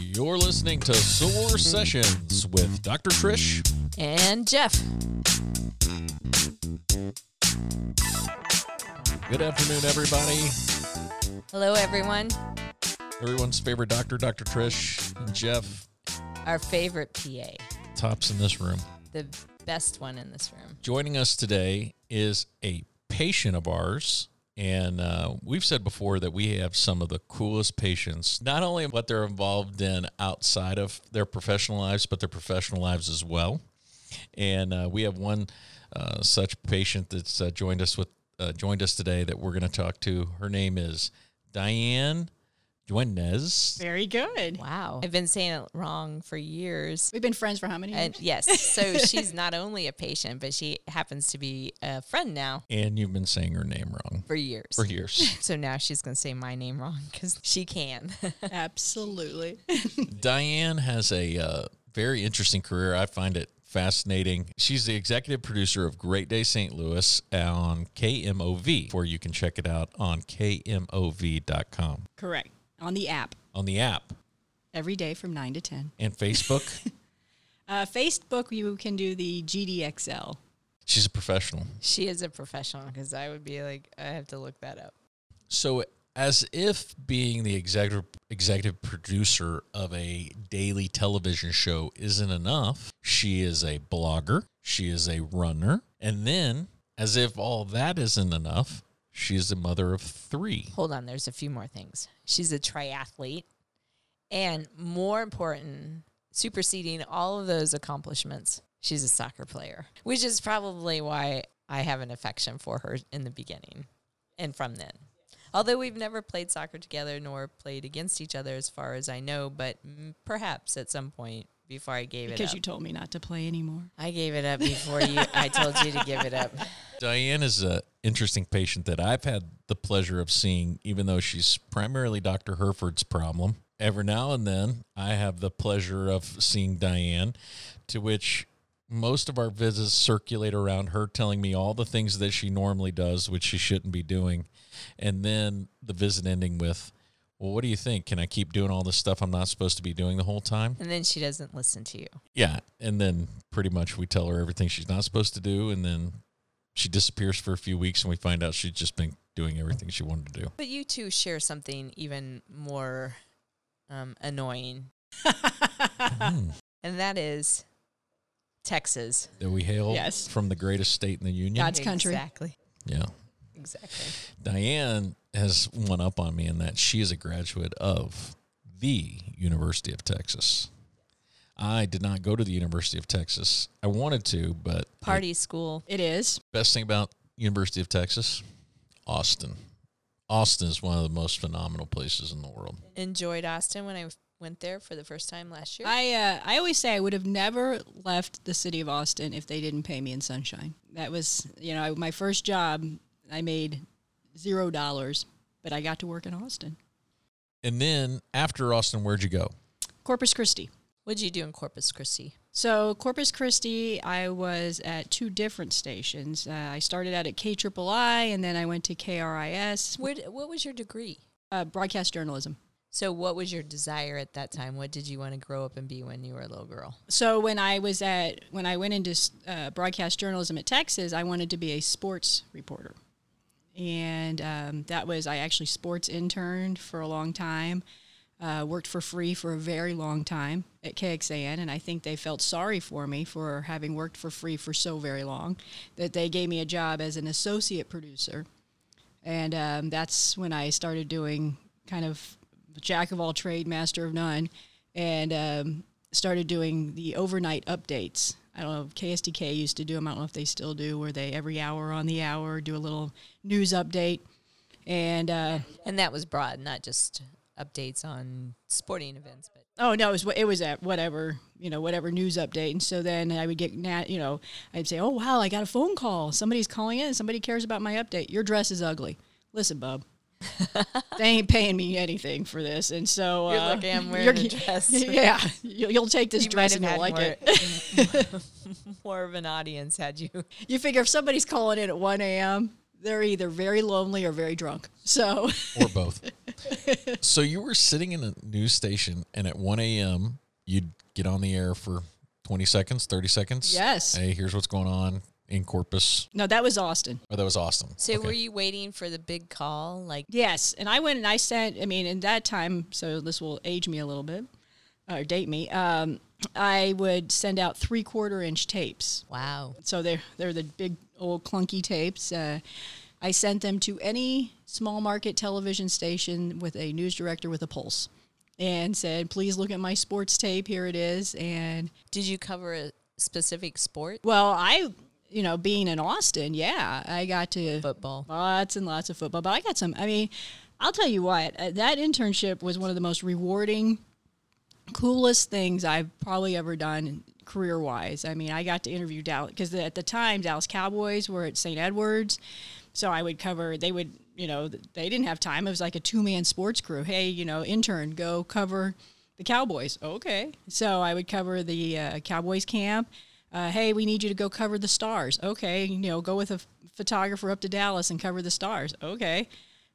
You're listening to Sore Sessions with Dr. Trish. And Jeff. Good afternoon, everybody. Hello, everyone. Everyone's favorite doctor, Dr. Trish and Jeff, Our favorite PA, tops in this room. the best one in this room. Joining us today is a patient of ours. And uh, we've said before that we have some of the coolest patients, not only what they're involved in outside of their professional lives, but their professional lives as well. And uh, we have one uh, such patient that's uh, joined us with uh, joined us today that we're going to talk to. Her name is Diane Duenez. Very good. Wow. I've been saying it wrong for years. We've been friends for how many years? And yes, so she's not only a patient, but she happens to be a friend now And you've been saying her name wrong for years. for years. So now she's going to say my name wrong because she can. Absolutely. Diane has a uh, very interesting career. I find it fascinating. She's the executive producer of Great Day St. Louis on KMOV, where you can check it out on KMOV.com Correct. On the app on the app every day from 9 to 10. and Facebook. Uh, Facebook, you can do the GDXL. She's a professional. she is a professional because I would be like, I have to look that up. So, as if being the executive executive producer of a daily television show isn't enough, she is a blogger, she is a runner, and then, as if all that isn't enough, she is a mother of three. Hold on, there's a few more things. She's a triathlete, and more important, superseding all of those accomplishments, she's a soccer player, which is probably why I have an affection for her in the beginning and from then. Although we've never played soccer together nor played against each other, as far as I know, but perhaps at some point before I gave it up. Because you told me not to play anymore. I gave it up before you. I told you to give it up. Diane is an interesting patient that I've had the pleasure of seeing, even though she's primarily Dr. Herford's problem. Every now and then, I have the pleasure of seeing Diane, to which most of our visits circulate around her telling me all the things that she normally does, which she shouldn't be doing. And then the visit ending with, Well, what do you think? Can I keep doing all this stuff I'm not supposed to be doing the whole time? And then she doesn't listen to you. Yeah. And then pretty much we tell her everything she's not supposed to do. And then she disappears for a few weeks and we find out she's just been doing everything she wanted to do. But you two share something even more um, annoying, Hmm. and that is Texas. That we hail Yes. from the greatest state in the union. God's country. Exactly. Yeah. Exactly. Diane has one up on me in that she is a graduate of the University of Texas. I did not go to the University of Texas. I wanted to, but Party school. It is. best thing about University of Texas, Austin. Austin is one of the most phenomenal places in the world. Enjoyed Austin when I went there for the first time last year. I uh, I always say I would have never left the city of Austin if they didn't pay me in sunshine. That was, you know, my first job. I made zero dollars, but I got to work in Austin. And then after Austin, where'd you go? Corpus Christi. What'd you do in Corpus Christi? So Corpus Christi, I was at two different stations. Uh, I started out at KIII, and then I went to KRIS, Where, what was your degree? uh, broadcast journalism. So, what was your desire at that time? What did you want to grow up and be when you were a little girl? So when I was at when I went into uh, broadcast journalism at Texas, I wanted to be a sports reporter, and um, that was I actually sports interned for a long time. Uh, worked for free for a very long time at KXAN, and I think they felt sorry for me for having worked for free for so very long that they gave me a job as an associate producer. And um, that's when I started doing kind of jack of all trade, master of none, and um, started doing the overnight updates. I don't know if KSTK used to do them. I don't know if they still do, where they every hour on the hour do a little news update. And uh, And that was broad, not just updates on sporting events, but Oh no, it was it was at whatever you know whatever news update, and so then I would get nat you know I'd say oh wow I got a phone call. Somebody's calling in. Somebody cares about my update. Your dress is ugly. Listen bub. They ain't paying me anything for this. And so You're uh, lucky I'm wearing a dress. yeah you'll, you'll take this you dress and you'll like more, it more of an audience had you. you figure if somebody's calling in at one a.m. they're either very lonely or very drunk. So or both. so you were sitting in a news station, and at 1 a.m., you'd get on the air for 20 seconds, 30 seconds. Yes. Hey, here's what's going on in Corpus. no, that was Austin. Oh, that was awesome. So Okay. were you waiting for the big call? Like, Yes, and I went and I sent. I mean, in that time, so this will age me a little bit or date me. Um, I would send out three quarter inch tapes. wow. So they're they're the big old clunky tapes. Uh, I sent them to any small market television station with a news director with a pulse, and said, "Please look at my sports tape. Here it is." And Did you cover a specific sport? well, I, you know, being in Austin, yeah, I got to Football. lots and lots of football. But I got some. I mean, I'll tell you what, uh, that internship was one of the most rewarding, coolest things I've probably ever done career wise. I mean, I got to interview Dallas because at the time Dallas Cowboys were at St. Edwards, so I would cover. They would, you know, they didn't have time. It was like a two man sports crew. Hey, you know, intern, go cover the Cowboys. Okay, so I would cover the uh, Cowboys camp. Uh, hey, we need you to go cover the Stars. Okay, you know, go with a photographer up to Dallas and cover the Stars. Okay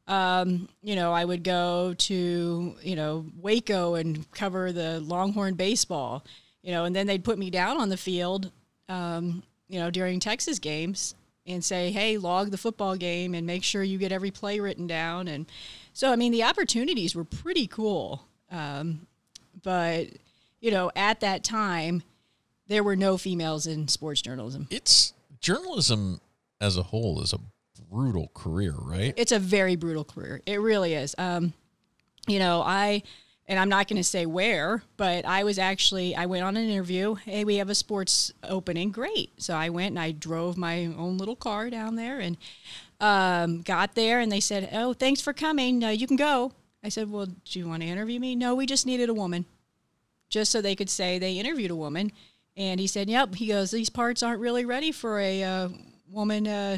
um, you know, I would go to, you know, Waco and cover the Longhorn baseball, you know, and then they'd put me down on the field, um, you know, during Texas games and say, hey, log the football game and make sure you get every play written down. And so, I mean, the opportunities were pretty cool. Um, but, you know, at that time, there were no females in sports journalism. it's journalism as a whole is a brutal career, right? it's a very brutal career. It really is. Um, you know, I and I'm not going to say where, but I was actually I went on an interview. Hey, we have a sports opening. Great. So I went and I drove my own little car down there and um, got there, and they said, "Oh, thanks for coming. Uh, you can go." I said, "Well, do you want to interview me?" No, we just needed a woman, just so they could say they interviewed a woman. And he said, "Yep." He goes, "These parts aren't really ready for a uh, woman uh,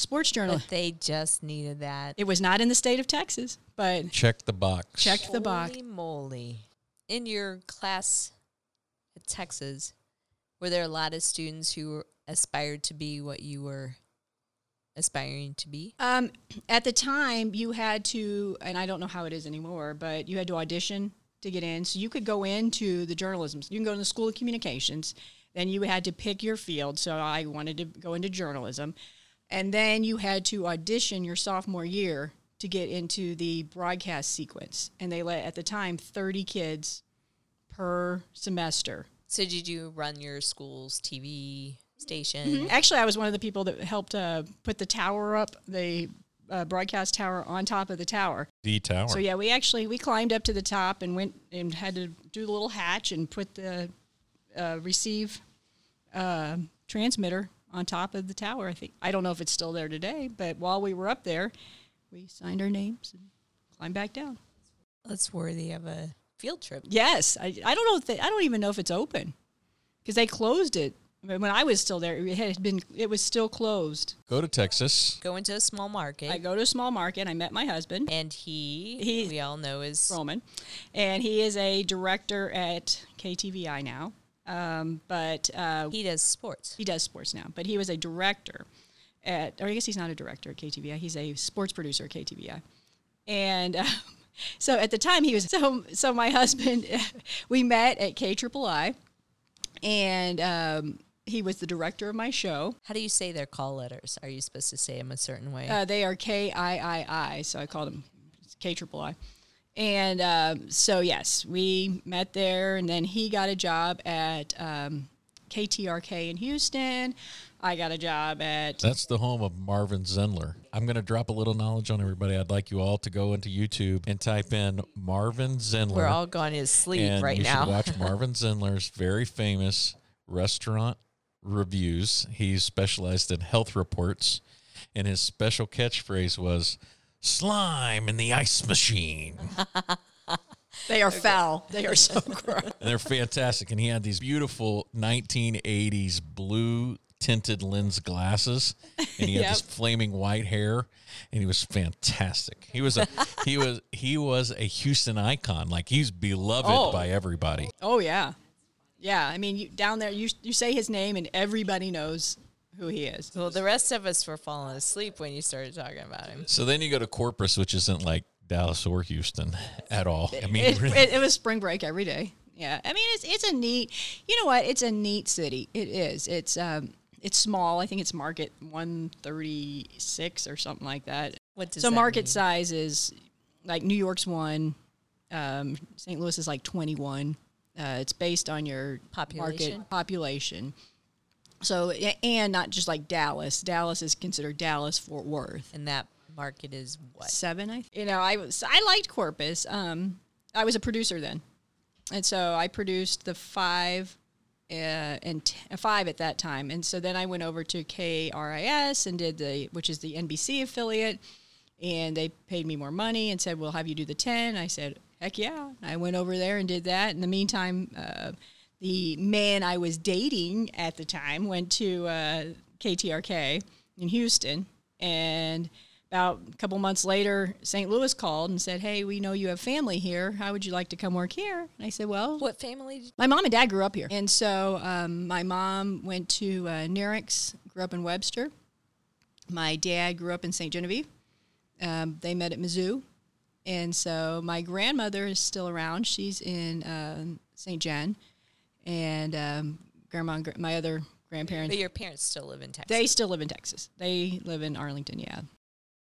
sports journalist." But they just needed that. It was not in the state of Texas, but Check the box. check the box. Holy moly. In your class at Texas, were there a lot of students who aspired to be what you were aspiring to be? Um, at the time, you had to, and I don't know how it is anymore, but you had to audition to get in. So you could go into the journalism. You can go to the School of Communications. Then you had to pick your field. So I wanted to go into journalism. And then you had to audition your sophomore year to get into the broadcast sequence. And they let, at the time, 30 kids per semester. So did you run your school's TV station? Actually, I was one of the people that helped uh, put the tower up, the uh, broadcast tower on top of the tower. The Tower. So yeah, we actually we climbed up to the top and went and had to do the little hatch and put the uh, receive uh, transmitter on top of the tower. I think I don't know if it's still there today, but while we were up there, we signed our names and climbed back down. That's worthy of a field trip. Yes, I, I don't know if they, I don't even know if it's open because they closed it when I was still there. It had been it was still closed. Go to Texas. Go into a small market. I go to a small market. I met my husband. and he, He- we all know is Roman, and he is a director at KTVI now. Um, but uh, he does sports. he does sports now. But he was a director at, or I guess he's not a director at KTVI. He's a sports producer at KTVI, and. Uh, so at the time he was so so my husband we met at K Triple I, and um, he was the director of my show. How do you say their call letters? Are you supposed to say them a certain way? Uh, they are K I I I, so I called him K triple I. And um, so yes, we met there, and then he got a job at um, KTRK in Houston. I got a job at That's the home of Marvin Zindler. I'm going to drop a little knowledge on everybody. I'd like you all to go into YouTube and type in Marvin Zindler. We're all going to sleep and right you now. should watch Marvin Zindler's very famous restaurant reviews. He's specialized in health reports, and his special catchphrase was "slime in the ice machine." they are foul. They are so gross. and they're fantastic. And he had these beautiful 1980s blue tinted lens glasses, and he had Yep. this flaming white hair, and he was fantastic. He was a he was he was a Houston icon. Like he's beloved Oh. by everybody. Oh yeah, yeah. I mean, you, down there, you you say his name, and everybody knows who he is. Well, the rest of us were falling asleep when you started talking about him. So then you go to Corpus, which isn't like Dallas or Houston at all. I mean, It, really. it, it was spring break every day. Yeah, I mean it's it's a neat. You know what? It's a neat city. It is. It's um it's small. I think it's market one thirty six or something like that. What does so that market mean? size is like New York's one, um, St. Louis is like twenty one. Uh, it's based on your Population? market population. So and not just like Dallas. Dallas is considered Dallas Fort Worth And that market is what? seven. I think. you know I was I liked Corpus. Um, I was a producer then, and so I produced the five. Uh, and t- uh, five at that time, and so then I went over to KRIS and did the, which is the NBC affiliate, and they paid me more money and said, "We'll have you do the 10." I said, "Heck yeah!" I went over there and did that. In the meantime, uh, the man I was dating at the time went to uh, KTRK in Houston, and about a couple months later, St. Louis called and said, "Hey, we know you have family here. How would you like to come work here?" And I said, "Well, What family? Did, my mom and dad grew up here, and so um, my mom went to uh, Nerinx, grew up in Webster. My dad grew up in St. Genevieve. Um, they met at Mizzou, and so my grandmother is still around. She's in uh, St. John, and um, grandma, and gr- my other grandparents, but your parents still live in Texas. they still live in Texas. They live in Arlington, yeah.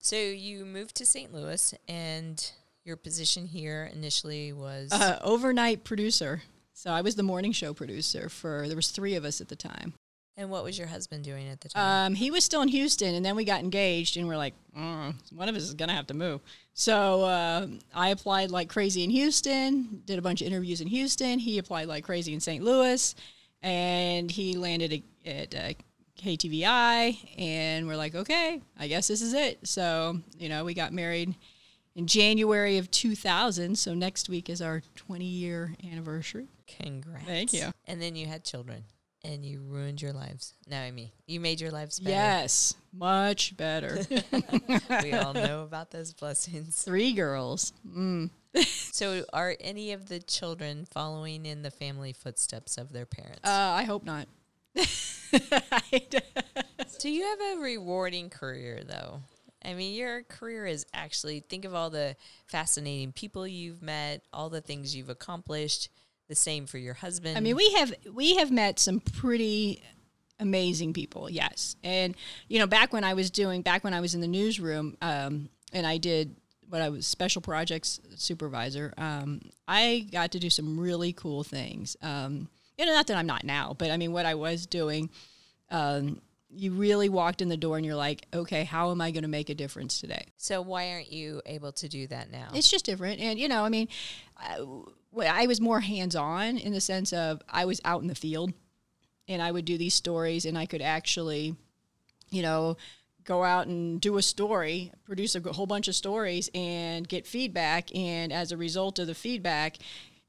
so you moved to St. Louis, and your position here initially was Uh, overnight producer. So I was the morning show producer for. There was three of us at the time. And what was your husband doing at the time? Um, he was still in Houston, and then we got engaged, and we're like, "Mm, one of us is gonna have to move. So uh, I applied like crazy in Houston, did a bunch of interviews in Houston. He applied like crazy in St. Louis, and he landed at, at uh, KTVI, and we're like, okay, I guess this is it. So you know, we got married in January of 2000. So next week is our 20 year anniversary. Congrats. Thank you. And then you had children, and you ruined your lives. No, I mean, you made your lives better. Yes, much better. we all know about those blessings. Three girls. Mm. So, are any of the children following in the family footsteps of their parents? Uh, I hope not. Do you have a rewarding career, though? I mean, your career is actually think of all the fascinating people you've met, all the things you've accomplished. The same for your husband. I mean, we have we have met some pretty amazing people. Yes, and you know, back when I was doing back when I was in the newsroom, um, and I did what I was special projects supervisor. Um, I got to do some really cool things. Um, you know, not that I'm not now, but I mean, what I was doing. Um, you really walked in the door and you're like, okay, how am I going to make a difference today? so why aren't you able to do that now? It's just different. And, you know, I mean, I, I was more hands on in the sense of I was out in the field and I would do these stories and I could actually, you know, go out and do a story, produce a whole bunch of stories and get feedback. And as a result of the feedback,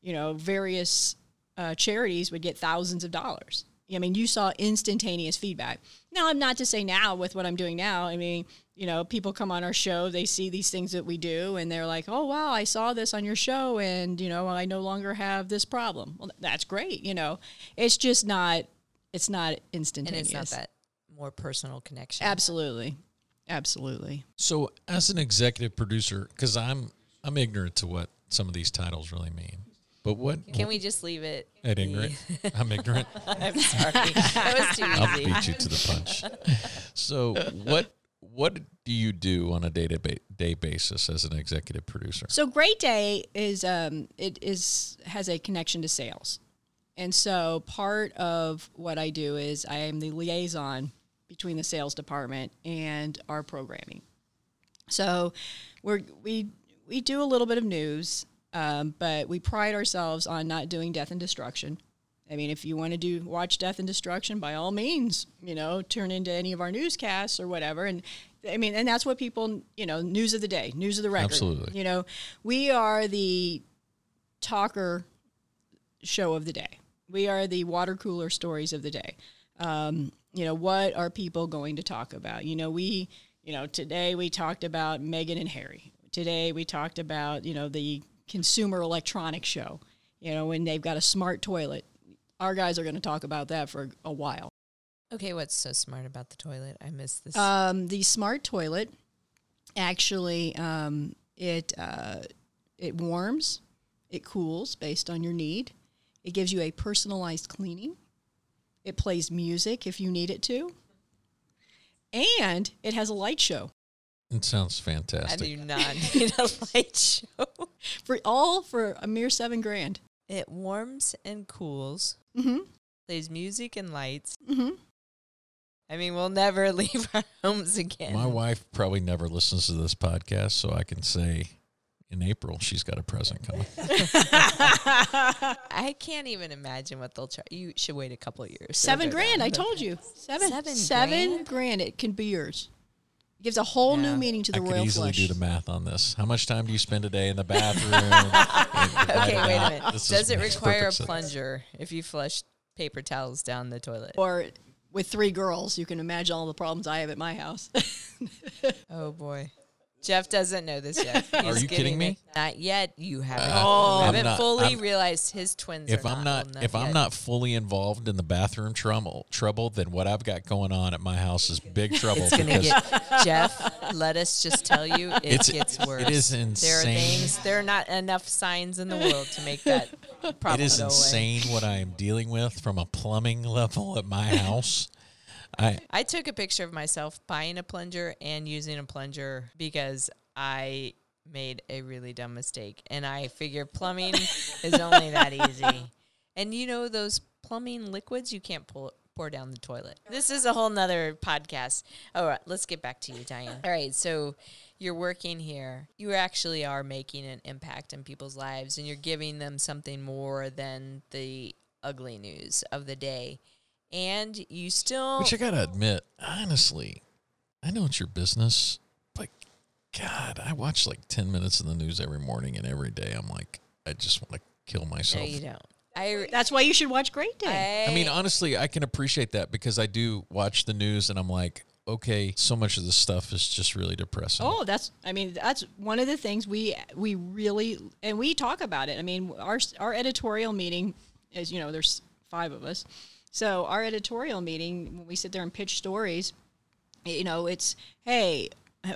you know, various uh, charities would get thousands of dollars. I mean, you saw instantaneous feedback. Now, I'm not to say now with what I'm doing now. I mean, you know, people come on our show, they see these things that we do, and they're like, oh, wow, I saw this on your show, and, you know, I no longer have this problem. Well, that's great. You know, it's just not, it's not instantaneous. and it's not that more personal connection. Absolutely. Absolutely. So, as an executive producer, because I'm I'm ignorant to what some of these titles really mean, but what Can we just leave it? at the- ignorant? I'm ignorant. I'm sorry. that was too I'll easy. beat you to the punch. So, what what do you do on a day to day basis as an executive producer? So Great Day is um, it is has a connection to sales, and so part of what I do is I am the liaison between the sales department and our programming. So we're we we do a little bit of news, um, but we pride ourselves on not doing death and destruction. I mean, if you want to do watch Death and Destruction, by all means, you know, turn into any of our newscasts or whatever. And I mean, and that's what people, you know, news of the day, news of the record. Absolutely. You know, we are the talker show of the day. We are the water cooler stories of the day. Um, you know, what are people going to talk about? You know, we, you know, today we talked about Meghan and Harry. Today we talked about, you know, the consumer electronics show. You know, when they've got a smart toilet. Our guys are going to talk about that for a while. Okay, what's so smart about the toilet? I missed this. Um, the smart toilet actually um, it uh, it warms, it cools based on your need. It gives you a personalized cleaning. It plays music if you need it to, and it has a light show It sounds fantastic. I fantastic. do not need a light show. for all for a mere seven grand. It warms and cools, Mm-hmm. plays music and lights. Mm-hmm. I mean, we'll never leave our homes again. My wife probably never listens to this podcast, so I can say in April she's got a present coming. I can't even imagine what they'll charge. You should wait a couple of years. Seven grand. I told you. Seven, Seven seven grand? grand. It can be yours. It gives a whole Yeah. new meaning to the I could royal easily flush. do the math on this. How much time do you spend a day in the bathroom? Okay, wait a minute. This Does it require a perfect sense. plunger if you flush paper towels down the toilet? or with three girls, you can imagine all the problems I have at my house. Oh boy. Jeff doesn't know this yet. Are you kidding me? it. Not yet. You haven't. Uh, I'm haven't not- fully I'm- realized his twins. If I'm not, not old enough if I'm not fully involved in the bathroom trouble trouble, then what I've got going on at my house is big trouble. It's gonna get Jeff. Let us just tell you, it It's- gets worse. it is There are insane. things. There are not enough signs in the world to make that problem it is go away. insane what I am dealing with from a plumbing level at my house. I I took a picture of myself buying a plunger and using a plunger because I made a really dumb mistake. And I figure plumbing is only that easy. And you know those plumbing liquids you can't pull pour down the toilet. This is a whole nother podcast. All right, let's get back to you, Diane. All right, so you're working here. You actually are making an impact in people's lives and you're giving them something more than the ugly news of the day. And you still which I gotta admit, honestly, I know it's your business, but God, I watch like ten minutes of the news every morning and every day. I'm like, I just want to kill No, myself. you don't. I, That's why you should watch Great Day. I, I mean, honestly, I can appreciate that because I do watch the news and I'm like, okay, so much of this stuff is just really depressing. Oh, that's. I mean, that's one of the things we we really and we talk about it. I mean, our our editorial meeting, is, you know, there's five of us. So our editorial meeting, when we sit there and pitch stories, you know, it's hey,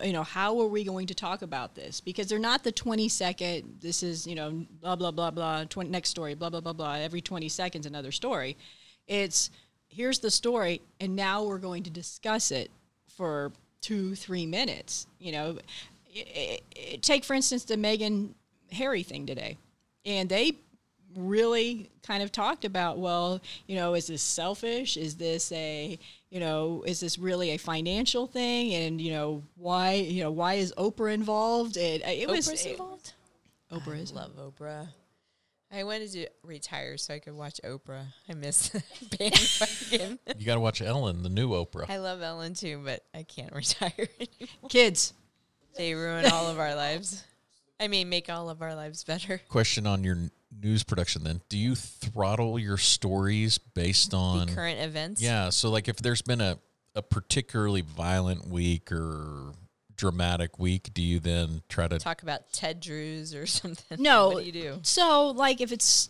you know, how are we going to talk about this? Because they're not the 20 second. This is you know, blah blah blah blah. 20, next story, blah blah blah blah. Every 20 seconds, another story. It's here's the story, and now we're going to discuss it for two, three minutes. You know, I- I- take for instance the Meghan Harry thing today, and they really kind of talked about well you know is this selfish is this a you know is this really a financial thing and you know why you know why is oprah involved and uh, it was Oprah's it- involved. oprah is Love Oprah. I wanted to retire so I could watch Oprah. I miss bandwagon. You got to watch Ellen, the new Oprah. I love Ellen too, but I can't retire anymore. kids They ruin all of our lives. I mean, make all of our lives better. Question on your n- news production then. Do you throttle your stories based on the current events. Yeah, so like if there's been a, a particularly violent week or dramatic week, do you then try to Talk about Ted Drewes or something. No. What do you do? So, like, if it's,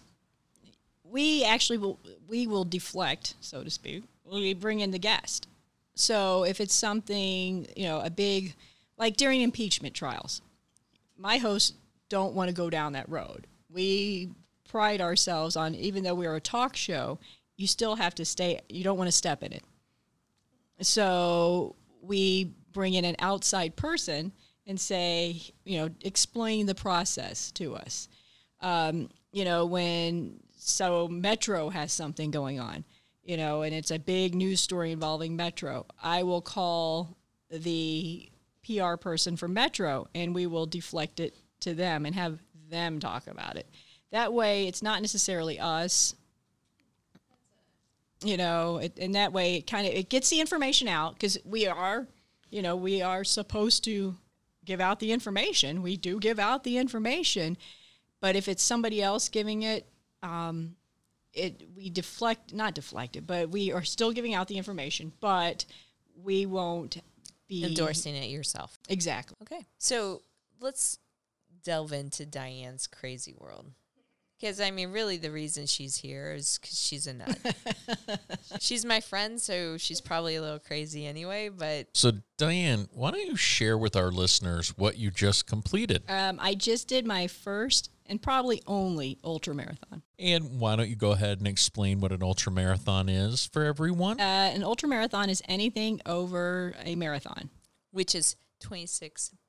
we actually will, we will deflect, so to speak. We bring in the guest. So, if it's something, you know, a big, like during impeachment trials, my hosts don't want to go down that road. We pride ourselves on, even though we're a talk show, you still have to stay, you don't want to step in it. So, we bring in an outside person and say, you know, explain the process to us um, you know, when so Metro has something going on, you know, and it's a big news story involving Metro, I will call the PR person for Metro and we will deflect it to them and have them talk about it. That way, it's not necessarily us. You know, it, and that way it kind of it gets the information out because we are, you know, we are supposed to give out the information. We do give out the information, but if it's somebody else giving it, um, it we deflect, not deflect it, but we are still giving out the information, but we won't be Endorsing it yourself. exactly. Okay. So let's delve into Diane's crazy world. Because I mean, really, the reason she's here is because she's a nut. she's my friend, so she's probably a little crazy anyway. But So, Diane, why don't you share with our listeners what you just completed? Um, I just did my first and probably only ultra marathon. And why don't you go ahead and explain what an ultra marathon is for everyone? Uh, an ultra marathon is anything over a marathon. which is twenty six point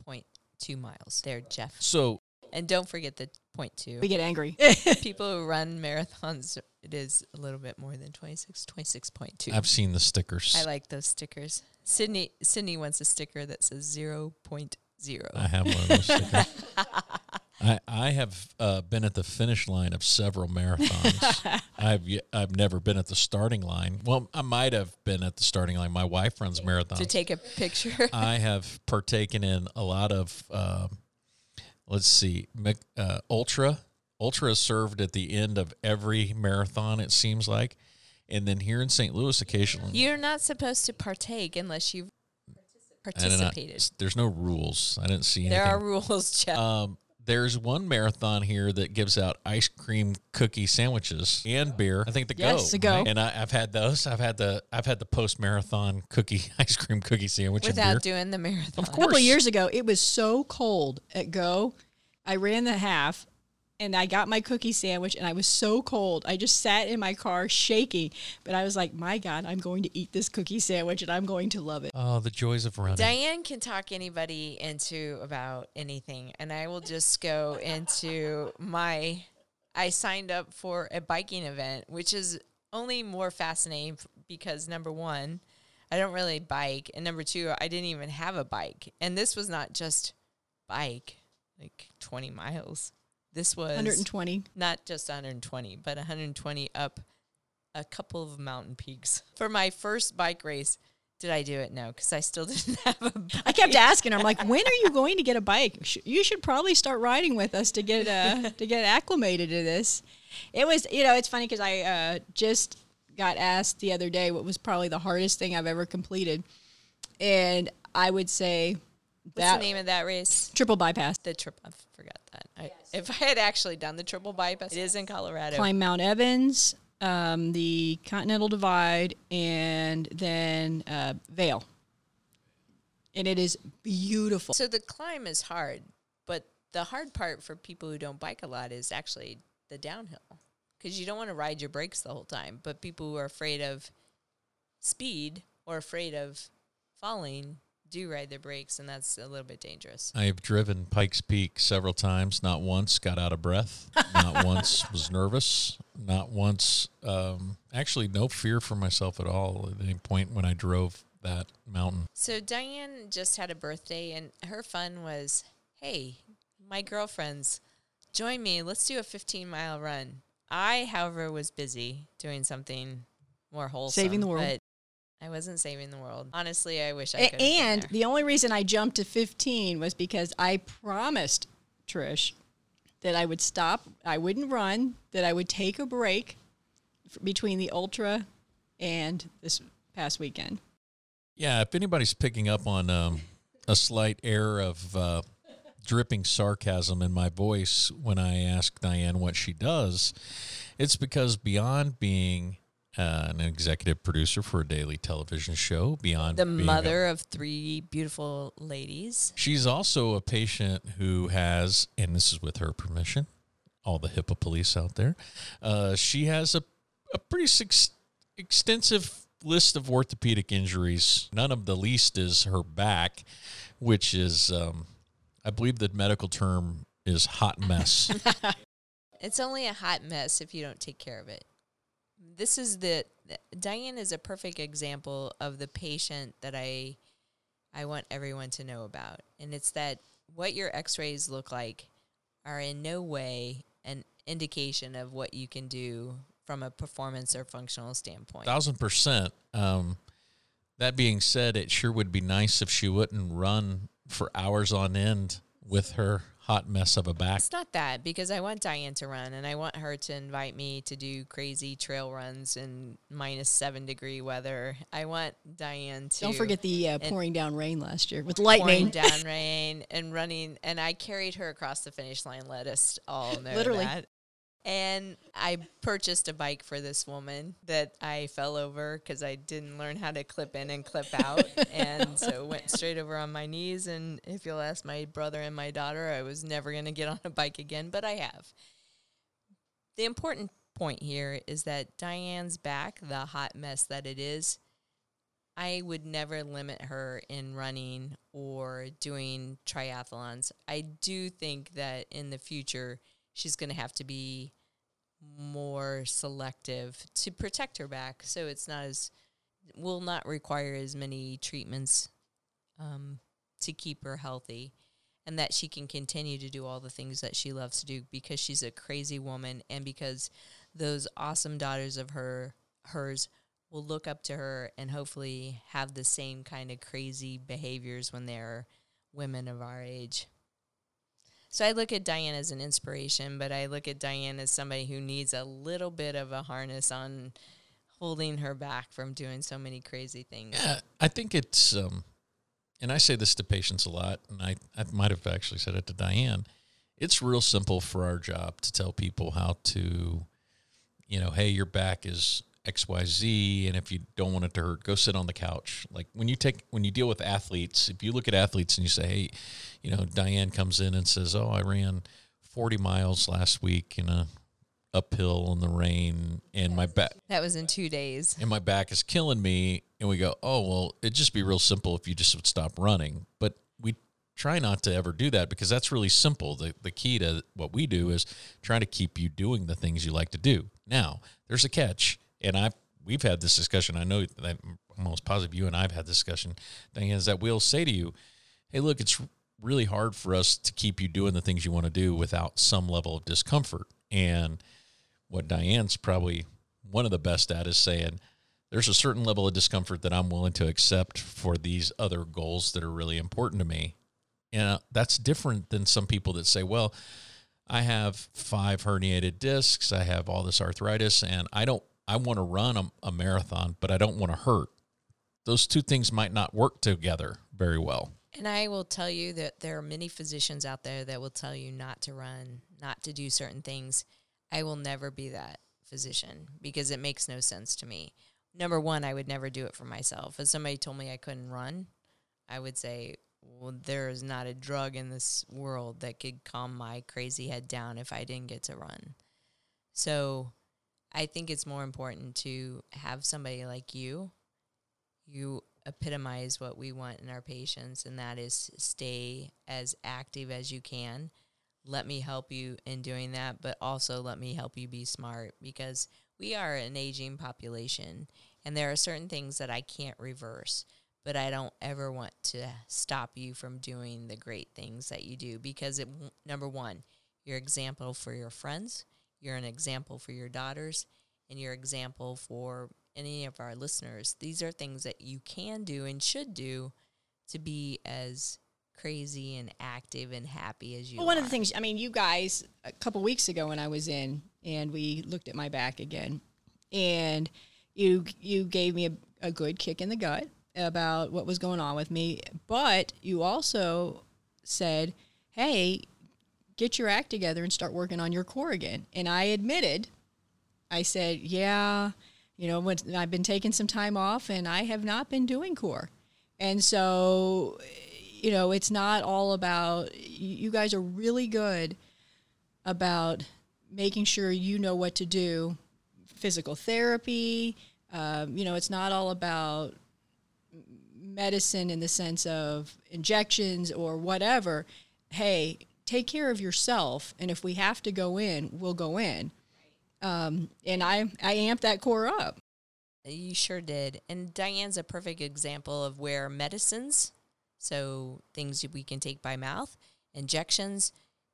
two miles. There, Jeff. So, And don't forget the point two. We get angry. People who run marathons, it is a little bit more than 26, 26.2. I've seen the stickers. I like those stickers. Sydney Sydney wants a sticker that says 0.0. I have one of those stickers. I, I have uh, been at the finish line of several marathons. I've I've never been at the starting line. Well, I might have been at the starting line. My wife runs marathons. to take a picture. I have partaken in a lot of, uh, let's see, uh, ultra. Ultra is served at the end of every marathon. It seems like, and then here in St. Louis, occasionally. You're not supposed to partake unless you've I not- participated. there's no rules. I didn't see anything. There are rules, Jeff. Um, there's one marathon here that gives out ice cream cookie sandwiches and beer. I think the Yes, go. the Go. And I, I've had those. I've had the I've had the post marathon cookie ice cream cookie sandwich and beer. without doing the marathon. Of course, A couple of years ago, it was so cold at Go. I ran the half and I got my cookie sandwich and I was so cold. I just sat in my car shaking. But I was like, my God, I'm going to eat this cookie sandwich and I'm going to love it. Oh, the joys of running. Diane can talk anybody into about anything, and I will just go into my. I signed up for a biking event, which is only more fascinating because number one, I don't really bike, and number two, I didn't even have a bike, and this was not just bike, like twenty miles. This was 120. not just 120, but 120 up a couple of mountain peaks. For my first bike race, did I do it? No, because I still didn't have a bike. I kept asking her, I'm like, when are you going to get a bike? You should probably start riding with us to get uh, to get acclimated to this. It was, you know, it's funny because I uh, just got asked the other day what was probably the hardest thing I've ever completed, and I would say What's that the name of that race? triple bypass. The triple. I forgot that. I, if I had actually done the triple bypass, it is in Colorado. Climb Mount Evans, um, the Continental Divide, and then uh, Vail. And it is beautiful. So the climb is hard, but the hard part for people who don't bike a lot is actually the downhill because you don't want to ride your brakes the whole time. But people who are afraid of speed or afraid of falling do ride their brakes, and that's a little bit dangerous. I've driven Pikes Peak several times. Not once got out of breath. Not once was nervous. Not once, um, actually, no fear for myself at all at any point when I drove that mountain. So Diane just had a birthday, and her fun was, hey, my girlfriends, join me. Let's do a 15 mile run. I, however, was busy doing something more wholesome. Saving the world. But I wasn't saving the world. Honestly, I wish I could. and the only reason I jumped to 15 was because I promised Trish that I would stop, I wouldn't run, that I would take a break f- between the ultra and this past weekend. Yeah, if anybody's picking up on um, a slight air of uh, dripping sarcasm in my voice when I ask Diane what she does, it's because beyond being uh, an executive producer for a daily television show, beyond the being a- mother of three beautiful ladies. she's also a patient who has, and this is with her permission, all the HIPAA police out there. Uh, she has a, a pretty six, extensive list of orthopedic injuries. None of the least is her back, which is, um, I believe the medical term is hot mess. It's only a hot mess if you don't take care of it. This is the Diane is a perfect example of the patient that I I want everyone to know about. And it's that what your x-rays look like are in no way an indication of what you can do from a performance or functional standpoint. thousand percent. Um, that being said, it sure would be nice if she wouldn't run for hours on end with her hot mess of a back. It's not that because I want Diane to run and I want her to invite me to do crazy trail runs in minus seven degree weather. I want Diane to Don't forget the uh, and- pouring down rain last year with lightning. pouring lightning. down rain and running and I carried her across the finish line. Let us all know Literally. that. And I purchased a bike for this woman that I fell over because I didn't learn how to clip in and clip out. and so went straight over on my knees. And if you'll ask my brother and my daughter, I was never going to get on a bike again, but I have. The important point here is that Diane's back, the hot mess that it is, I would never limit her in running or doing triathlons. I do think that in the future, she's going to have to be more selective to protect her back so it's not as will not require as many treatments um, to keep her healthy and that she can continue to do all the things that she loves to do because she's a crazy woman and because those awesome daughters of her hers will look up to her and hopefully have the same kind of crazy behaviors when they're women of our age. So I look at Diane as an inspiration, but I look at Diane as somebody who needs a little bit of a harness on holding her back from doing so many crazy things. Yeah, I think it's, um, and I say this to patients a lot, and I, I might have actually said it to Diane. It's real simple for our job to tell people how to, you know, hey, your back is XYZ and if you don't want it to hurt, go sit on the couch. Like when you take when you deal with athletes, if you look at athletes and you say, Hey, you know, Diane comes in and says, Oh, I ran forty miles last week in a uphill in the rain and my back That was in two days. and my back is killing me and we go, Oh, well, it'd just be real simple if you just would stop running. But we try not to ever do that because that's really simple. The the key to what we do is trying to keep you doing the things you like to do. Now, there's a catch and I've we've had this discussion. I know that I'm almost positive you and I've had this discussion. Thing is that we'll say to you, "Hey, look, it's really hard for us to keep you doing the things you want to do without some level of discomfort." And what Diane's probably one of the best at is saying, "There's a certain level of discomfort that I'm willing to accept for these other goals that are really important to me." And uh, that's different than some people that say, "Well." I have five herniated discs. I have all this arthritis, and I don't I want to run a, a marathon, but I don't want to hurt. Those two things might not work together very well. And I will tell you that there are many physicians out there that will tell you not to run, not to do certain things. I will never be that physician because it makes no sense to me. Number one, I would never do it for myself. If somebody told me I couldn't run, I would say, well, there is not a drug in this world that could calm my crazy head down if I didn't get to run. So I think it's more important to have somebody like you. You epitomize what we want in our patients, and that is stay as active as you can. Let me help you in doing that, but also let me help you be smart because we are an aging population, and there are certain things that I can't reverse. But I don't ever want to stop you from doing the great things that you do because it number one, you're example for your friends, you're an example for your daughters, and your example for any of our listeners. These are things that you can do and should do to be as crazy and active and happy as you well, one are. of the things, I mean, you guys, a couple weeks ago when I was in and we looked at my back again, and you you gave me a, a good kick in the gut about what was going on with me, but you also said, hey, get your act together and start working on your core again. And I admitted, I said, yeah, you know, I've been taking some time off and I have not been doing core. And so, you know, it's not all about, you guys are really good about making sure you know what to do. Physical therapy, um, you know, it's not all about medicine in the sense of injections or whatever. Hey, take care of yourself. And if we have to go in, we'll go in. Um, and I, I amped that core up. You sure did. And Diane's a perfect example of where medicines, so things we can take by mouth, injections,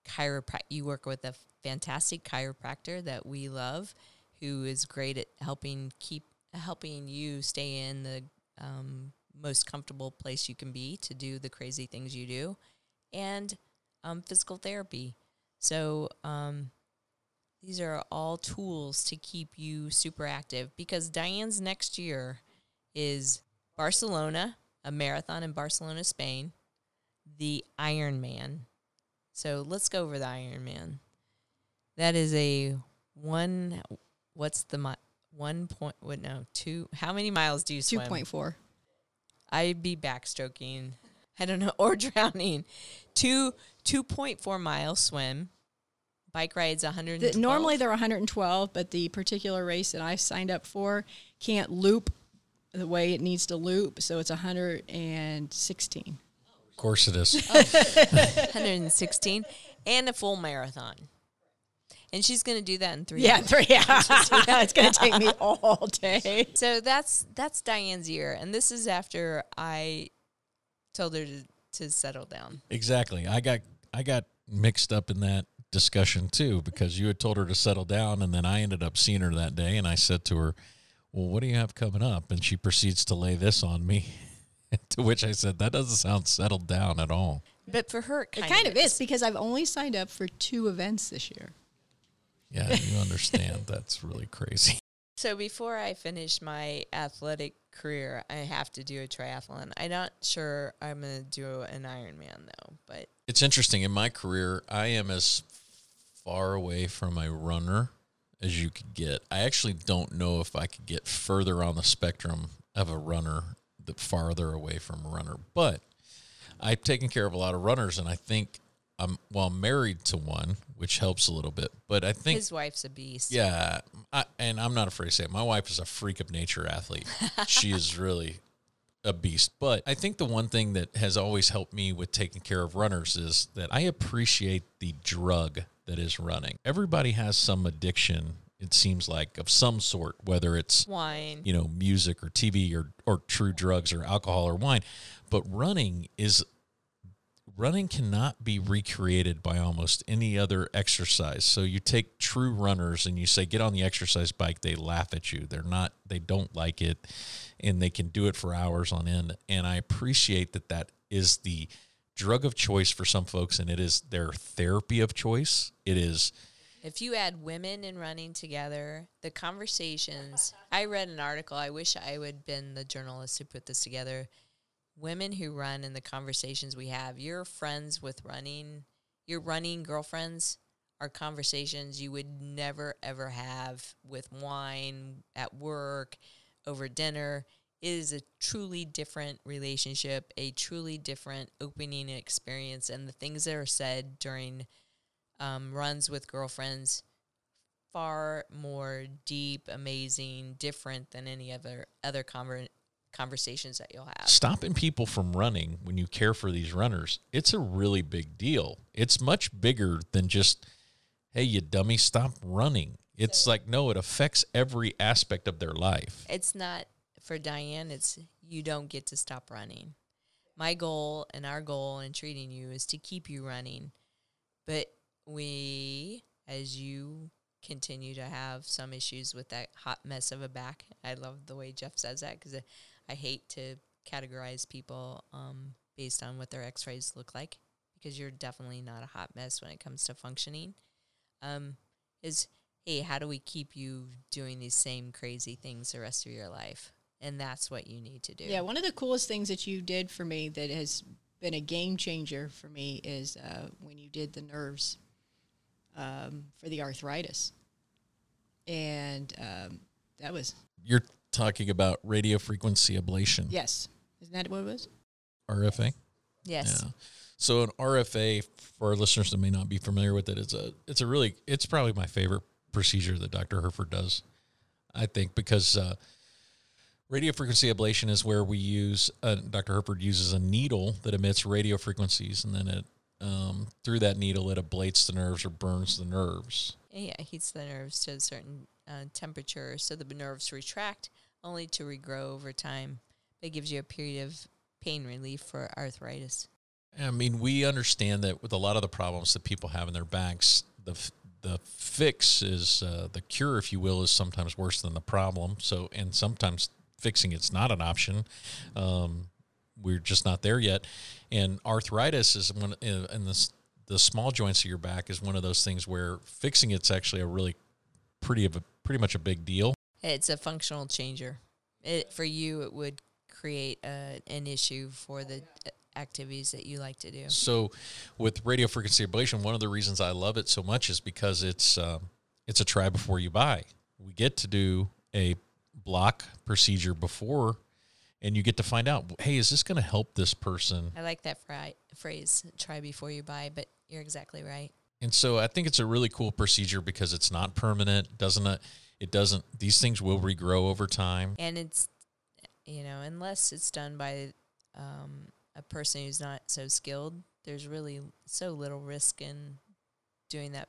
chiropractic. You work with a fantastic chiropractor that we love, who is great at helping keep helping you stay in the um, most comfortable place you can be to do the crazy things you do, and um, physical therapy. So um, these are all tools to keep you super active because Diane's next year is Barcelona, a marathon in Barcelona, Spain, the Ironman. So let's go over the Ironman. That is a one. What's the mi- one point? What no two? How many miles do you swim? point four. I'd be backstroking. I don't know, or drowning. Two two point four mile swim. Bike rides one hundred. The, normally they're 112, but the particular race that I signed up for can't loop the way it needs to loop, so it's 116. Of course it is. 116 and a full marathon. And she's going to do that in three. Yeah, hours. three. Yeah, it's going to take me all day. So that's that's Diane's year, and this is after I told her to, to settle down. Exactly. I got I got mixed up in that discussion too because you had told her to settle down and then I ended up seeing her that day and I said to her, "Well, what do you have coming up?" and she proceeds to lay this on me. to which I said, "That doesn't sound settled down at all." But for her, it It kind, kind of is because I've only signed up for two events this year. Yeah, you understand. That's really crazy. So before I finish my athletic career, I have to do a triathlon. I'm not sure I'm going to do an Ironman though, but It's interesting. In my career, I am as far away from a runner as you could get. I actually don't know if I could get further on the spectrum of a runner, the farther away from a runner. But I've taken care of a lot of runners, and I think I'm well I'm married to one, which helps a little bit. But I think his wife's a beast. yeah, I, and I'm not afraid to say it. My wife is a freak of nature athlete. she is really a beast. But I think the one thing that has always helped me with taking care of runners is that I appreciate the drug that is running. Everybody has some addiction, it seems like, of some sort, whether it's Wine. you know music or TV or or true drugs or alcohol or wine. But running is running cannot be recreated by almost any other exercise. So you take true runners and you say get on the exercise bike, they laugh at you. They're not they don't like it and they can do it for hours on end and I appreciate that that is the drug of choice for some folks and it is their therapy of choice. It is If you add women and running together, the conversations. I read an article. I wish I would been the journalist who put this together. Women who run and the conversations we have. Your friends with running, your running girlfriends are conversations you would never ever have with wine at work, over dinner. It is a truly different relationship, a truly different opening experience, and the things that are said during um, runs with girlfriends far more deep, amazing, different than any other other conver- conversations that you'll have. stopping people from running when you care for these runners it's a really big deal it's much bigger than just hey you dummy stop running it's like no it affects every aspect of their life It's not for Diane. It's you don't get to stop running. My goal and our goal in treating you is to keep you running, but we, as you continue to have some issues with that hot mess of a back. I love the way Jeff says that because I, I hate to categorize people um, based on what their X-rays look like because you're definitely not a hot mess when it comes to functioning. Um, is hey, how do we keep you doing these same crazy things the rest of your life? And that's what you need to do. Yeah, one of the coolest things that you did for me that has been a game changer for me is uh, when you did the nerves um, for the arthritis, and um, that was you're talking about radio frequency ablation yes, isn't that what it was? rfa Yes. Yeah. So an RFA for our listeners that may not be familiar with it, it's a it's a really it's probably my favorite procedure that Dr. Herford does. I think because uh, radio frequency ablation is where we use uh, Dr. Herford uses a needle that emits radio frequencies, and then it um, through that needle it ablates the nerves or burns the nerves. Yeah, heats the nerves to a certain uh, temperature so the nerves retract, only to regrow over time. It gives you a period of pain relief for arthritis. I mean, we understand that with a lot of the problems that people have in their backs, the the fix is uh, the cure, if you will, is sometimes worse than the problem. So, and sometimes fixing it's not an option. Um, we're just not there yet. And arthritis is one, uh, and the the small joints of your back is one of those things where fixing it's actually a really pretty of a pretty much a big deal. It's a functional changer. It, for you, it would create a, an issue for the uh, activities that you like to do. So, with radio frequency ablation, one of the reasons I love it so much is because it's um, it's a try before you buy. We get to do a block procedure before, and you get to find out, hey, is this going to help this person? I like that phrase, try before you buy, but you're exactly right. And so I think it's a really cool procedure because it's not permanent. Doesn't it? It doesn't. These things will regrow over time. And it's, you know, unless it's done by um, a person who's not so skilled, there's really so little risk in doing that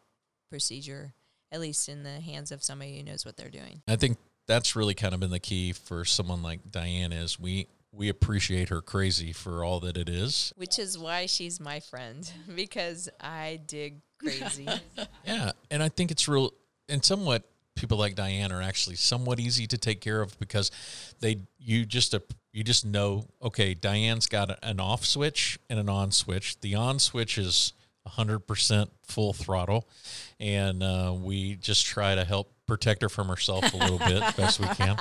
procedure, at least in the hands of somebody who knows what they're doing. I think that's really kind of been the key for someone like Diane is we we appreciate her crazy for all that it is. Which is why she's my friend because I dig crazy. Yeah, and I think it's real and somewhat people like Diane are actually somewhat easy to take care of because they you just a, you just know okay Diane's got an off switch and an on switch. The on switch is 100% full throttle and uh, we just try to help protect her from herself a little bit best we can.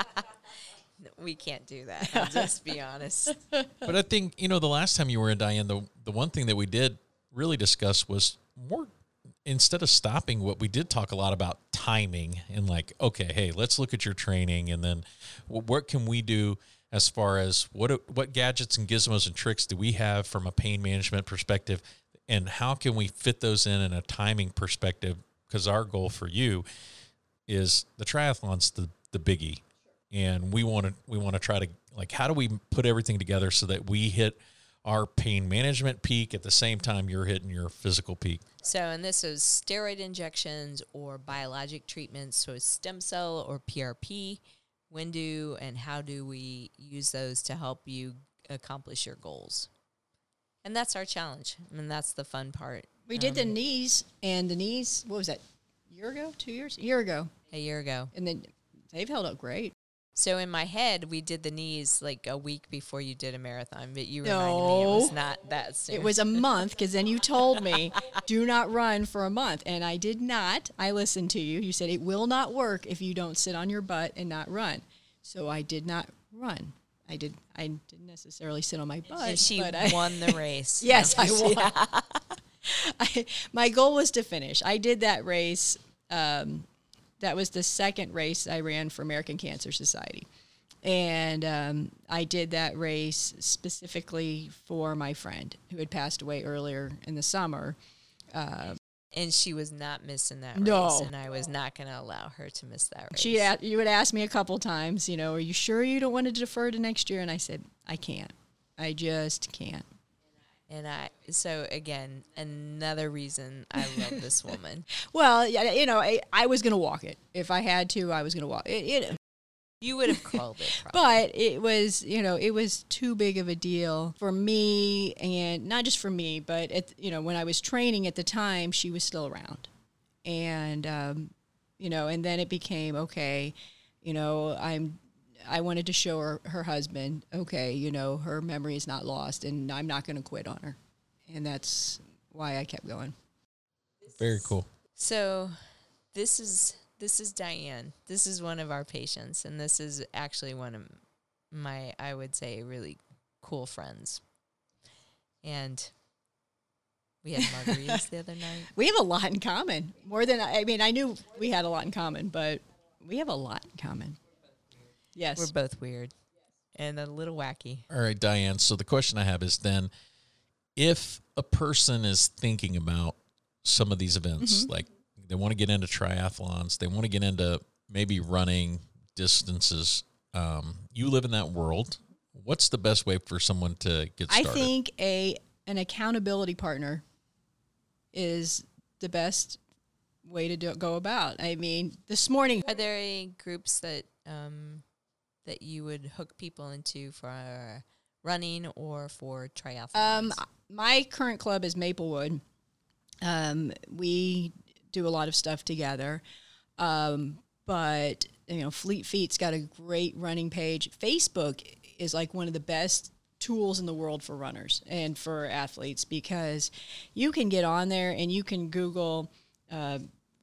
we can't do that. I'll just be honest. But I think you know the last time you were in Diane, the the one thing that we did really discuss was more instead of stopping what we did talk a lot about timing and like okay hey let's look at your training and then what can we do as far as what what gadgets and gizmos and tricks do we have from a pain management perspective? And how can we fit those in in a timing perspective? Because our goal for you is the triathlon's the the biggie. And we want to we want to try to like how do we put everything together so that we hit our pain management peak at the same time you're hitting your physical peak So, and this is steroid injections or biologic treatments, so stem cell or PRP. When do and how do we use those to help you accomplish your goals? And that's our challenge. I mean, that's the fun part. We did the um, knees, and the knees. What was that? A year ago? Two years? A year ago, A year ago. and then they've held up great. So in my head, we did the knees like a week before you did a marathon, but you reminded me it was not that soon. It was a month because then you told me do not run for a month, and I did not. I listened to you. You said it will not work if you don't sit on your butt and not run. So I did not run. I did. I didn't necessarily sit on my butt. and she but I, won the race. Yes, I won. I, my goal was to finish. I did that race. Um, that was the second race I ran for American Cancer Society. And um, I did that race specifically for my friend who had passed away earlier in the summer. And she was not missing that No. race, and I was not going to allow her to miss that race. She, you would ask me a couple times, you know, are you sure you don't want to defer to next year? And I said, I can't. I just can't. And I, so again, another reason I love this woman. Well, yeah, you know, I, I was going to walk it. If I had to, I was going to walk it. it You would have called it, but it was you know it was too big of a deal for me and not just for me but at, you know when i was training at the time she was still around and um, you know and then it became okay you know i'm i wanted to show her her husband okay you know her memory is not lost and i'm not going to quit on her and that's why i kept going very cool So, this is this is Diane. This is one of our patients, and this is actually one of my, I would say, really cool friends. And we had margaritas the other night. we have a lot in common more than i mean i knew we had a lot in common but we have a lot in common yes We're both weird and a little wacky. all right diane so the question i have is then if a person is thinking about some of these events like they want to get into triathlons they want to get into maybe running distances um, you live in that world what's the best way for someone to get I started think a an accountability partner is the best way to do, go about. I mean, this morning Are there any groups that um, that you would hook people into for running or for triathlons? um, my current club is Maplewood. Um, we do a lot of stuff together. Um, but you know, Fleet Feet's got a great running page. Facebook is like one of the best tools in the world for runners and for athletes because you can get on there and you can Google uh,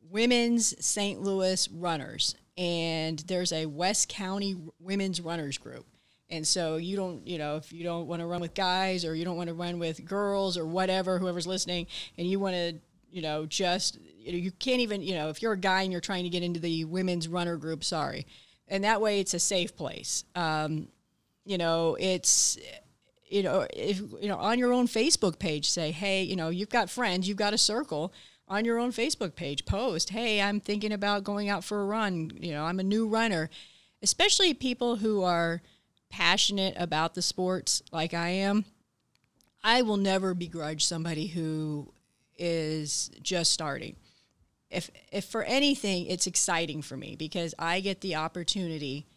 women's St. Louis runners, and there's a West County women's runners group. And so you don't, you know, if you don't want to run with guys or you don't want to run with girls or whatever, whoever's listening, and you want to you know, just you, know, you can't even, you know, if you're a guy and you're trying to get into the women's runner group, sorry. And that way it's a safe place. Um, you know, it's you know, if you know, on your own Facebook page say, "Hey, you know, you've got friends, you've got a circle." On your own Facebook page, post, "Hey, I'm thinking about going out for a run. You know, I'm a new runner." Especially people who are passionate about the sports like I am. I will never begrudge somebody who is just starting. If if for anything, it's exciting for me because I get the opportunity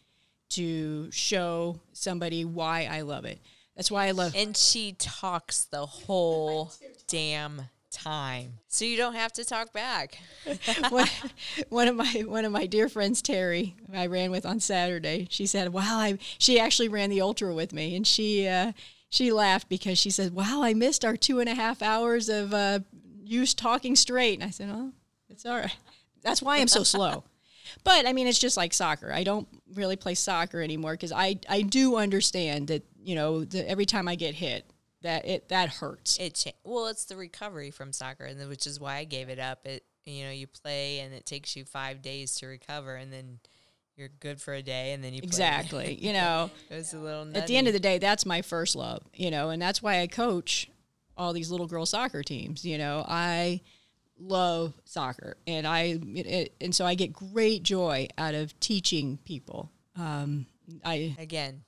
to show somebody why I love it. That's why I love. And she talks the whole damn time, so you don't have to talk back. one, one of my one of my dear friends, Terry, I ran with on Saturday. She said, "Wow, I." She actually ran the ultra with me, and she uh, she laughed because she said, "Wow, I missed our two and a half hours of uh, you talking straight." And I said, "Oh, it's all right. That's why I'm so slow." But I mean, it's just like soccer. I don't really play soccer anymore because I I do understand that you know the, every time I get hit that it that hurts. It cha- well, it's the recovery from soccer, and which is why I gave it up. It you know you play and it takes you five days to recover, and then you're good for a day, and then you play exactly. you know, it was a little. at the end of the day, that's my first love. You know, and that's why I coach all these little girl soccer teams. You know, I love soccer, and I it, it, and so I get great joy out of teaching people. Um, I again,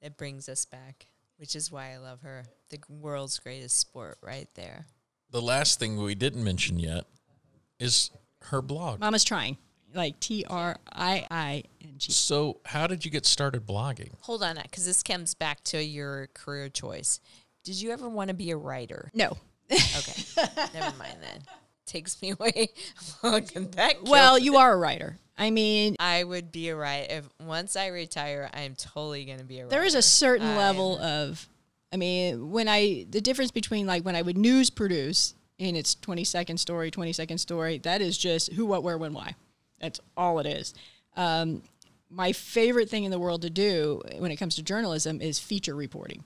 it brings us back, which is why I love her. The world's greatest sport, right there. The last thing we didn't mention yet is her blog. Mama's trying, like T R I I N G. So, how did you get started blogging? Hold on, that, because this comes back to your career choice. Did you ever want to be a writer? No. Okay, never mind then. Takes me away. that well, you are a writer. I mean, I would be a writer if once I retire. I am totally going to be a writer. there is a certain level of, I mean, when I the difference between like when I would news produce and it's twenty second story, twenty second story. That is just who, what, where, when, why. That's all it is. Um, my favorite thing in the world to do when it comes to journalism is feature reporting.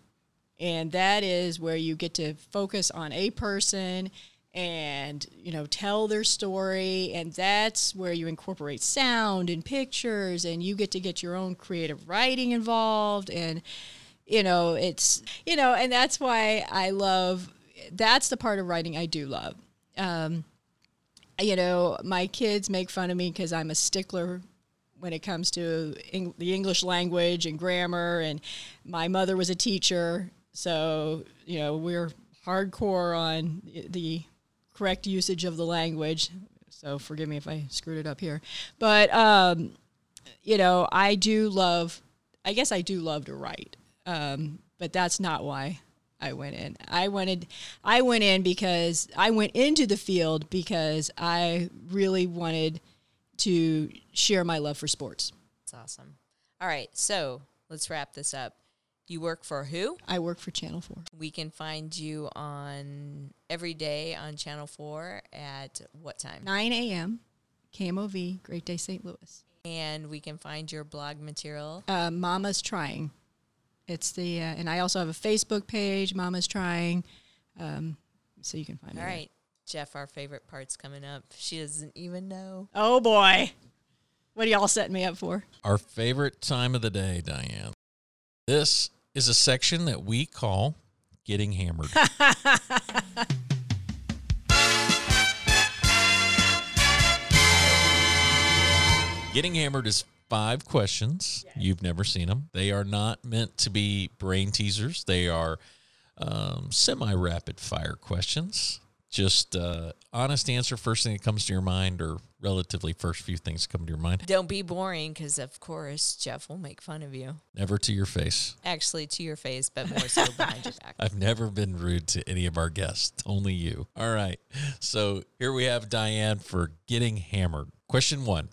And that is where you get to focus on a person and you know tell their story and that's where you incorporate sound and pictures and you get to get your own creative writing involved and you know it's you know and that's why i love that's the part of writing i do love. Um, you know my kids make fun of me because i'm a stickler when it comes to Eng- the english language and grammar and my mother was a teacher so you know we're hardcore on the correct usage of the language. So forgive me if I screwed it up here. But, um, you know, I do love, I guess I do love to write. Um, but that's not why I went in. I wanted, I went in because I went into the field because I really wanted to share my love for sports. That's awesome. All right. So let's wrap this up. You work for who? I work for Channel 4. We can find you on every day on Channel 4 at what time? 9 a.m. KMOV, Great Day St. Louis. And we can find your blog material. Uh, Mama's Trying. It's the, uh, and I also have a Facebook page, Mama's Trying. Um, so you can find All it. right. Jeff, our favorite part's coming up. She doesn't even know. Oh boy. What are y'all setting me up for? Our favorite time of the day, Diane. This is a section that we call Getting Hammered. Getting Hammered is five questions. You've never seen them. They are not meant to be brain teasers, they are um, semi rapid fire questions. Just uh, honest answer, first thing that comes to your mind, or relatively first few things that come to your mind. Don't be boring because, of course, Jeff will make fun of you. Never to your face. Actually, to your face, but more so behind your back. I've never been rude to any of our guests, only you. All right. So here we have Diane for getting hammered. Question one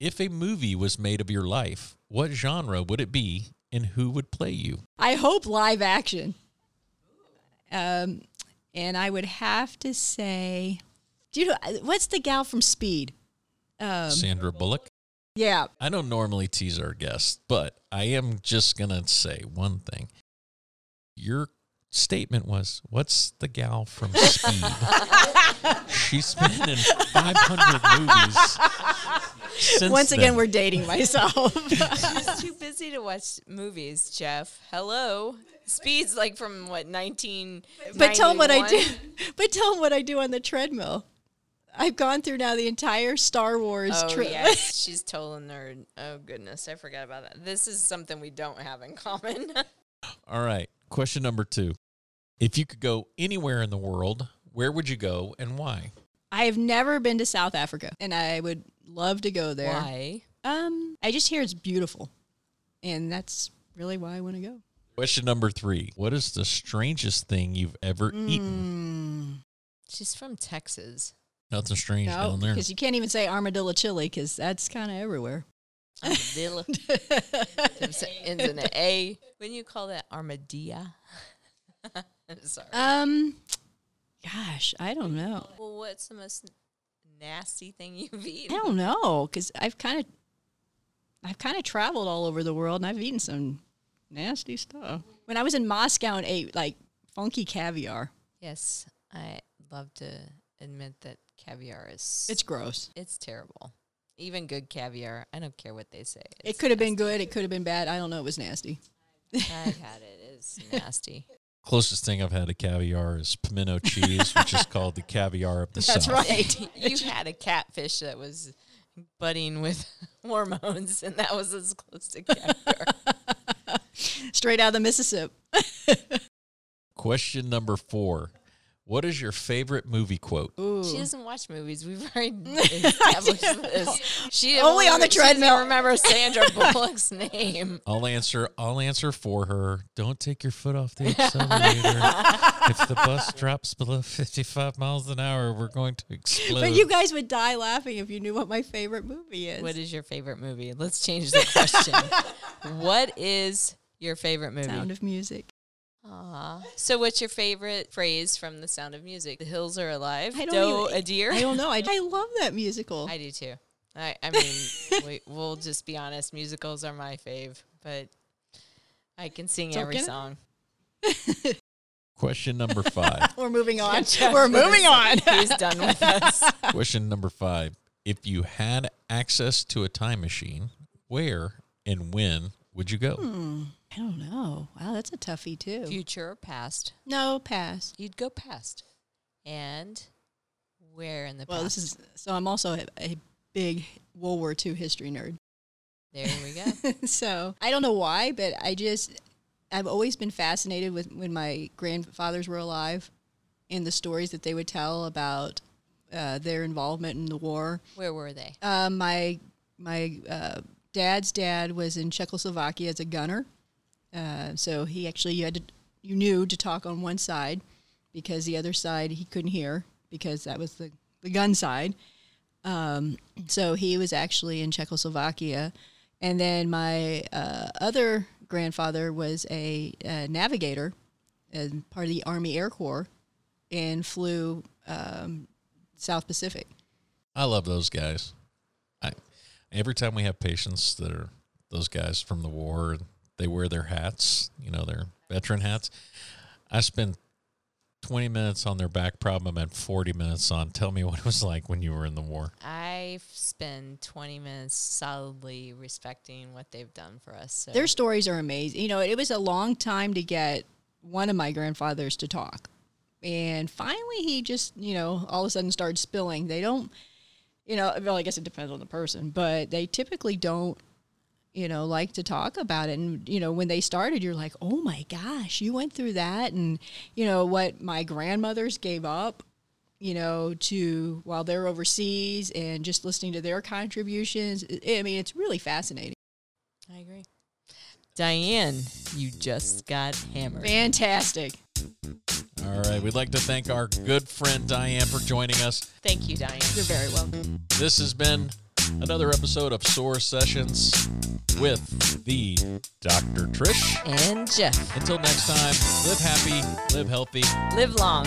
If a movie was made of your life, what genre would it be and who would play you? I hope live action. Um, and I would have to say, do you know what's the gal from Speed? Um, Sandra Bullock? yeah, I don't normally tease our guests, but I am just going to say one thing. Your statement was, "What's the gal from Speed?" She's been in 500 movies. Since Once again, then. we're dating myself. She's too busy to watch movies, Jeff. Hello. Speed's like from what, 19. but tell them what I do. But tell them what I do on the treadmill. I've gone through now the entire Star Wars Oh, trip. yes. She's total nerd. Oh, goodness. I forgot about that. This is something we don't have in common. All right. Question number two: If you could go anywhere in the world, where would you go and why? I have never been to South Africa, and I would love to go there. Why? Um, I just hear it's beautiful, and that's really why I want to go. Question number three: What is the strangest thing you've ever Mm. eaten? She's from Texas. Nothing strange No, down there. because you can't even say armadillo chili because that's kind of everywhere. Armadillo. Ends in an A. Wouldn't you call that armadilla? Sorry. Um, gosh, I don't know. well, what's the most nasty thing you've eaten? I don't know because I've kind of, I've kind of traveled all over the world and I've eaten some nasty stuff. When I was in Moscow and ate like funky caviar, Yes, I love to admit that caviar is it's gross. it's terrible. Even good caviar, I don't care what they say. It could have been good. It could have been bad. I don't know. It was nasty. I've had it. It's nasty. Closest thing I've had to caviar is pimento cheese, which is called the caviar of the That's South. right. you had a catfish that was budding with hormones, and that was as close to caviar. Straight out of the Mississippi. Question number four: What is your favorite movie quote? Ooh. She doesn't watch movies. We've already established this. She Only on the she treadmill. Remember Sandra Bullock's name? I'll answer. I'll answer for her. Don't take your foot off the accelerator. if the bus drops below fifty-five miles an hour, we're going to explode. But you guys would die laughing if you knew what my favorite movie is. What is your favorite movie? Let's change the question. what is your favorite movie? Sound of Music. Aw. So, what's your favorite phrase from The Sound of Music? The hills are alive. I don't Doe even- a deer. I don't know. I, I love that musical. I do too. I, I mean, we, we'll just be honest. Musicals are my fave, but I can sing So every song. Question number five. We're moving on. Jeff We're moving on. He's done with us. Question number five. If you had access to a time machine, where and when would you go? Hmm, I don't know. Wow, that's a toughie too. Future or past? no, past. You'd go past. And where in the Well, past? this is so. I'm also a, a big World War II history nerd. There we go. so I don't know why, but I just I've always been fascinated with when my grandfathers were alive and the stories that they would tell about uh, their involvement in the war. Where were they? Uh, my my uh, dad's dad was in Czechoslovakia as a gunner, uh, so he actually you had to you knew to talk on one side because the other side he couldn't hear because that was the the gun side. Um, so he was actually in Czechoslovakia, and then my uh, other grandfather was a, a navigator and part of the Army Air Corps, and flew um, South Pacific. I love those guys. I every time we have patients that are those guys from the war, they wear their hats, you know, their veteran hats. I spent twenty minutes on their back problem and forty minutes on tell me what it was like when you were in the war. I spend 20 minutes solidly respecting what they've done for us. So. Their stories are amazing. You know, it was a long time to get one of my grandfathers to talk. And finally, he just, you know, all of a sudden started spilling. They don't, you know, well, I guess it depends on the person, but they typically don't, you know, like to talk about it. And, you know, when they started, you're like, oh my gosh, you went through that. And, you know, what my grandmothers gave up, you know, to while they're overseas and just listening to their contributions. I I mean, it's really fascinating. I agree. Diane, you just got hammered. Fantastic. All right, we'd like to thank our good friend Diane for joining us. Thank you, Diane. You're very welcome. This has been another episode of Soar Sessions with the Dr. Trish. And Jeff, Until next time, live happy, live healthy. live long.